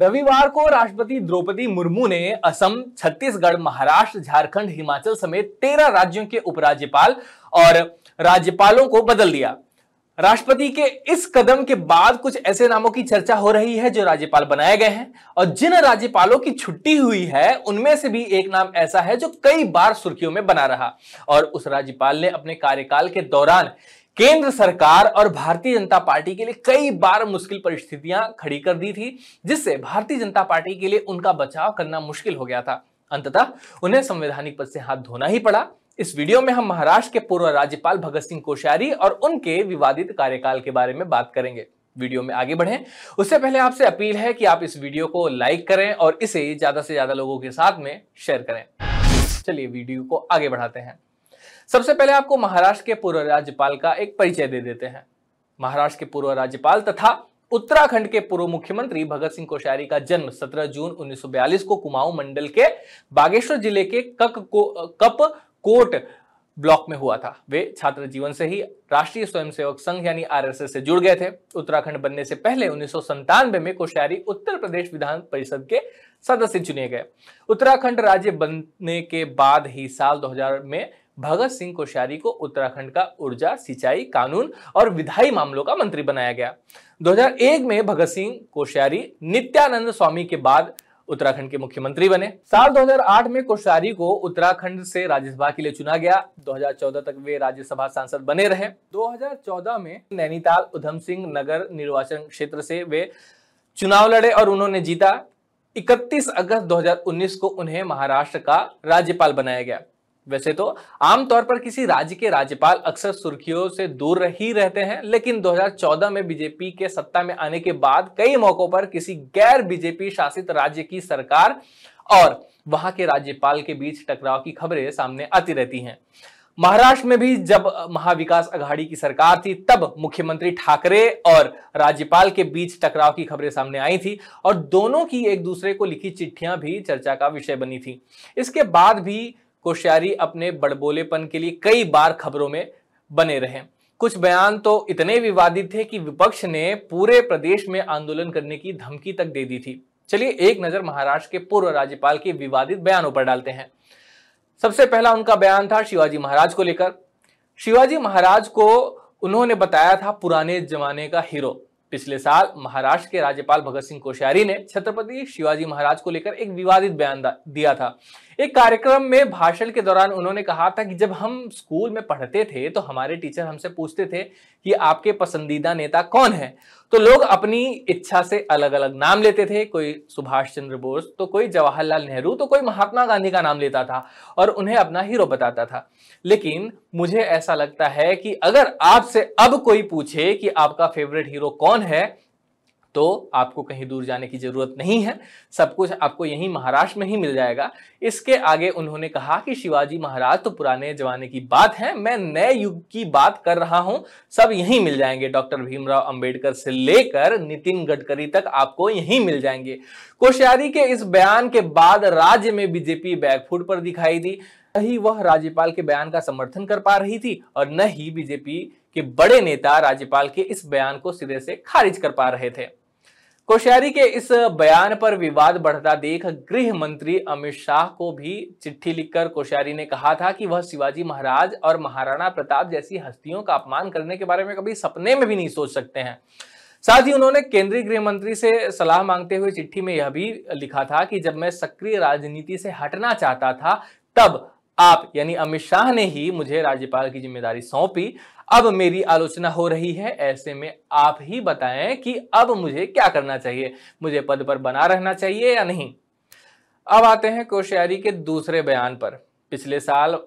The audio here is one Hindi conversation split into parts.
रविवार को राष्ट्रपति द्रौपदी मुर्मू ने असम, छत्तीसगढ़, महाराष्ट्र, झारखंड, हिमाचल समेत तेरह राज्यों के उपराज्यपाल और राज्यपालों को बदल दिया। राष्ट्रपति के इस कदम के बाद कुछ ऐसे नामों की चर्चा हो रही है जो राज्यपाल बनाए गए हैं और जिन राज्यपालों की छुट्टी हुई है, उनमें से भी एक नाम ऐसा है जो कई बार सुर्खियों में बना रहा। और उस राज्यपाल ने अपने कार्यकाल के दौरान केंद्र सरकार और भारतीय जनता पार्टी के लिए कई बार मुश्किल परिस्थितियाँ खड़ी कर दी थी, जिससे भारतीय जनता पार्टी के लिए उनका बचाव करना मुश्किल हो गया था। अंततः उन्हें संवैधानिक पद से हाथ धोना ही पड़ा। इस वीडियो में हम महाराष्ट्र के पूर्व राज्यपाल भगत सिंह कोश्यारी और उनके विवादित कार्यकाल के बारे में बात करेंगे। वीडियो में आगे बढ़ें। उससे पहले आपसे अपील है कि आप इस वीडियो को लाइक करें और इसे ज़्यादा से ज़्यादा लोगों के साथ में शेयर करें। चलिए वीडियो को आगे बढ़ाते हैं। सबसे पहले आपको महाराष्ट्र के पूर्व राज्यपाल का एक परिचय दे देते हैं। महाराष्ट्र के पूर्व राज्यपाल तथा उत्तराखंड के पूर्व मुख्यमंत्री भगत सिंह कोश्यारी का जन्म 17 जून 1942 को कुमाऊं मंडल के बागेश्वर ज़िले के कक को, कप कोट ब्लॉक में हुआ था। वे छात्र जीवन से ही राष्ट्रीय स्वयंसेवक संघ यानी आरएसएस से जुड़ गए थे। उत्तराखंड बनने से पहले उन्नीस में कोश्यारी उत्तर प्रदेश विधान परिषद के सदस्य चुने गए। उत्तराखंड राज्य बनने के बाद ही साल 2000 में भगत सिंह कोश्यारी को उत्तराखंड का ऊर्जा, सिंचाई, कानून और विधायी मामलों का मंत्री बनाया गया। 2001 में भगत सिंह कोश्यारी नित्यानंद स्वामी के बाद उत्तराखंड के मुख्यमंत्री बने। साल 2008 में कोश्यारी को उत्तराखंड से राज्यसभा के लिए चुना गया। 2014 तक वे राज्यसभा सांसद बने रहे। 2014 में नैनीताल उधम सिंह नगर निर्वाचन क्षेत्र से वे चुनाव लड़े और उन्होंने जीता। 31 अगस्त 2019 को उन्हें महाराष्ट्र का राज्यपाल बनाया गया। वैसे तो आमतौर पर किसी राज्य के राज्यपाल अक्सर सुर्खियों से दूर ही रहते हैं, लेकिन 2014 में बीजेपी के सत्ता में आने के बाद कई मौकों पर किसी गैर बीजेपी शासित राज्य की सरकार और वहाँ के राज्यपाल के बीच टकराव की खबरें सामने आती रहती हैं। महाराष्ट्र में भी जब महाविकास अघाड़ी की सरकार थी, तब मुख्यमंत्री ठाकरे और राज्यपाल के बीच टकराव की खबरें सामने आई थी और दोनों की एक दूसरे को लिखी चिट्ठियाँ भी चर्चा का विषय बनी थी। इसके बाद भी कोश्यारी अपने बड़बोलेपन के लिए कई बार खबरों में बने रहे। कुछ बयान तो इतने विवादित थे कि विपक्ष ने पूरे प्रदेश में आंदोलन करने की धमकी तक दे दी थी। चलिए एक नज़र महाराष्ट्र के पूर्व राज्यपाल के विवादित बयानों पर डालते हैं। सबसे पहला उनका बयान था शिवाजी महाराज को लेकर। शिवाजी महाराज को उन्होंने बताया था पुराने जमाने का हीरो। पिछले साल महाराष्ट्र के राज्यपाल भगत सिंह कोश्यारी ने छत्रपति शिवाजी महाराज को लेकर एक विवादित बयान दिया था। एक कार्यक्रम में भाषण के दौरान उन्होंने कहा था कि जब हम स्कूल में पढ़ते थे तो हमारे टीचर हमसे पूछते थे कि आपके पसंदीदा नेता कौन है? तो लोग अपनी इच्छा से अलग अलग नाम लेते थे। कोई सुभाष चंद्र बोस तो कोई जवाहरलाल नेहरू तो कोई महात्मा गांधी का नाम लेता था और उन्हें अपना हीरो बताता था। लेकिन मुझे ऐसा लगता है कि अगर आपसे अब कोई पूछे कि आपका फेवरेट हीरो कौन है तो आपको कहीं दूर जाने की ज़रूरत नहीं है। सब कुछ आपको यहीं महाराष्ट्र में ही मिल जाएगा। इसके आगे उन्होंने कहा कि शिवाजी महाराज तो पुराने जमाने की बात है, मैं नए युग की बात कर रहा हूँ। सब यहीं मिल जाएँगे, डॉक्टर भीमराव अंबेडकर से लेकर नितिन गडकरी तक आपको यहीं मिल जाएँगे। कोश्यारी के इस बयान के बाद राज्य में बीजेपी बैकफुट पर दिखाई दी। न ही वह राज्यपाल के बयान का समर्थन कर पा रही थी और न ही बीजेपी के बड़े नेता राज्यपाल के इस बयान को सिरे से खारिज कर पा रहे थे। कोश्यारी के इस बयान पर विवाद बढ़ता देख गृह मंत्री अमित शाह को भी चिट्ठी लिखकर कोश्यारी ने कहा था कि वह शिवाजी महाराज और महाराणा प्रताप जैसी हस्तियों का अपमान करने के बारे में कभी सपने में भी नहीं सोच सकते हैं। साथ ही उन्होंने केंद्रीय गृह मंत्री से सलाह मांगते हुए चिट्ठी में यह भी लिखा था कि जब मैं सक्रिय राजनीति से हटना चाहता था, तब आप, यानी अमित शाह ने ही मुझे राज्यपाल की ज़िम्मेदारी सौंपी। अब मेरी आलोचना हो रही है, ऐसे में आप ही बताएँ कि अब मुझे क्या करना चाहिए। मुझे पद पर बना रहना चाहिए या नहीं? अब आते हैं कोश्यारी के दूसरे बयान पर। पिछले साल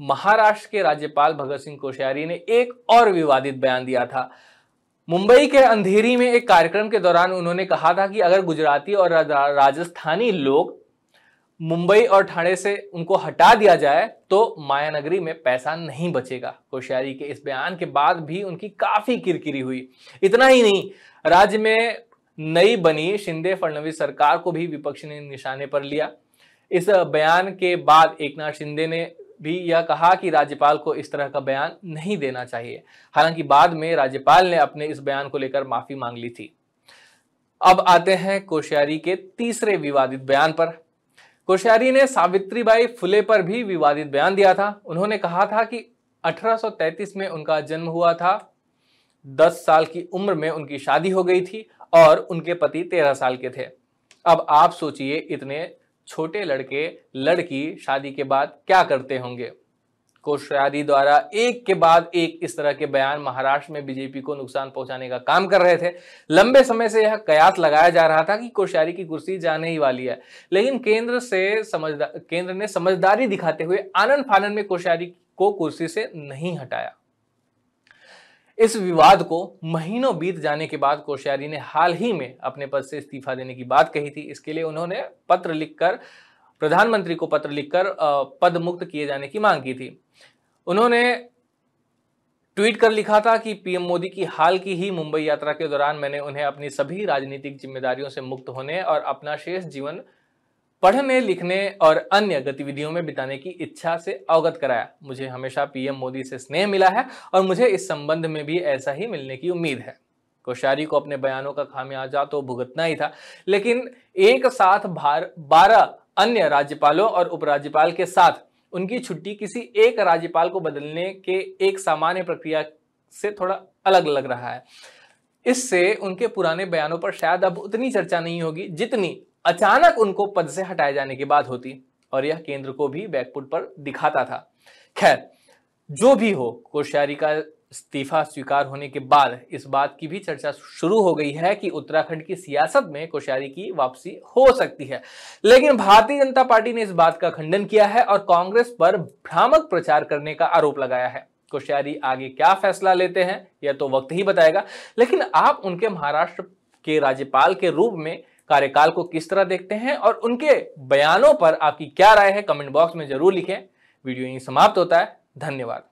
महाराष्ट्र के राज्यपाल भगत सिंह कोश्यारी ने एक और विवादित बयान दिया था। मुंबई के अंधेरी में एक कार्यक्रम के दौरान उन्होंने कहा था कि अगर गुजराती और राजस्थानी लोग मुंबई और ठाणे से उनको हटा दिया जाए तो मायानगरी में पैसा नहीं बचेगा। कोश्यारी के इस बयान के बाद भी उनकी काफ़ी किरकिरी हुई। इतना ही नहीं, राज्य में नई बनी शिंदे फडणवीस सरकार को भी विपक्ष ने निशाने पर लिया। इस बयान के बाद एकनाथ शिंदे ने भी यह कहा कि राज्यपाल को इस तरह का बयान नहीं देना चाहिए। हालाँकि बाद में राज्यपाल ने अपने इस बयान को लेकर माफ़ी मांग ली थी। अब आते हैं कोश्यारी के तीसरे विवादित बयान पर। कोश्यारी ने सावित्री बाई फुले पर भी विवादित बयान दिया था। उन्होंने कहा था कि 1833 में उनका जन्म हुआ था 10 साल की उम्र में उनकी शादी हो गई थी और उनके पति 13 साल के थे। अब आप सोचिए इतने छोटे लड़के, लड़की शादी के बाद क्या करते होंगे? कोश्यारी द्वारा एक के बाद एक इस तरह के बयान महाराष्ट्र में बीजेपी को नुकसान पहुँचाने का काम कर रहे थे। लंबे समय से यह कयास लगाया जा रहा था कि कोश्यारी की कुर्सी जाने ही वाली है। लेकिन केंद्र से समझदार केंद्र ने समझदारी दिखाते हुए आनंद फानंद में कोश्यारी को कुर्सी से नहीं हटाया। इस विवाद को महीनों बीत जाने के बाद कोश्यारी ने हाल ही में अपने पद से इस्तीफा देने की बात कही थी। इसके लिए उन्होंने पत्र लिखकर, प्रधानमंत्री को पत्र लिखकर पद मुक्त किए जाने की मांग की थी। उन्होंने ट्वीट कर लिखा था कि पीएम मोदी की हाल की ही मुंबई यात्रा के दौरान मैंने उन्हें अपनी सभी राजनीतिक जिम्मेदारियों से मुक्त होने और अपना शेष जीवन पढ़ने, लिखने और अन्य गतिविधियों में बिताने की इच्छा से अवगत कराया। मुझे हमेशा पीएम मोदी से स्नेह मिला है और मुझे इस संबंध में भी ऐसा ही मिलने की उम्मीद है। कोश्यारी को अपने बयानों का खामियाजा तो भुगतना ही था, लेकिन एक साथ बारह अन्य राज्यपालों और उपराज्यपाल के साथ उनकी छुट्टी किसी एक राज्यपाल को बदलने के एक सामान्य प्रक्रिया से थोड़ा अलग लग रहा है। इससे उनके पुराने बयानों पर शायद अब उतनी चर्चा नहीं होगी जितनी अचानक उनको पद से हटाए जाने के बाद होती और यह केंद्र को भी बैकपुट पर दिखाता था। खैर, जो भी हो, कोश्यारी का इस्तीफा स्वीकार होने के बाद इस बात की भी चर्चा शुरू हो गई है कि उत्तराखंड की सियासत में कोश्यारी की वापसी हो सकती है। लेकिन भारतीय जनता पार्टी ने इस बात का खंडन किया है और कांग्रेस पर भ्रामक प्रचार करने का आरोप लगाया है। कोश्यारी आगे क्या फैसला लेते हैं, यह तो वक्त ही बताएगा। लेकिन आप उनके महाराष्ट्र के राज्यपाल के रूप में कार्यकाल को किस तरह देखते हैं और उनके बयानों पर आपकी क्या राय है, कमेंट बॉक्स में ज़रूर लिखें। वीडियो यहीं समाप्त होता है। धन्यवाद।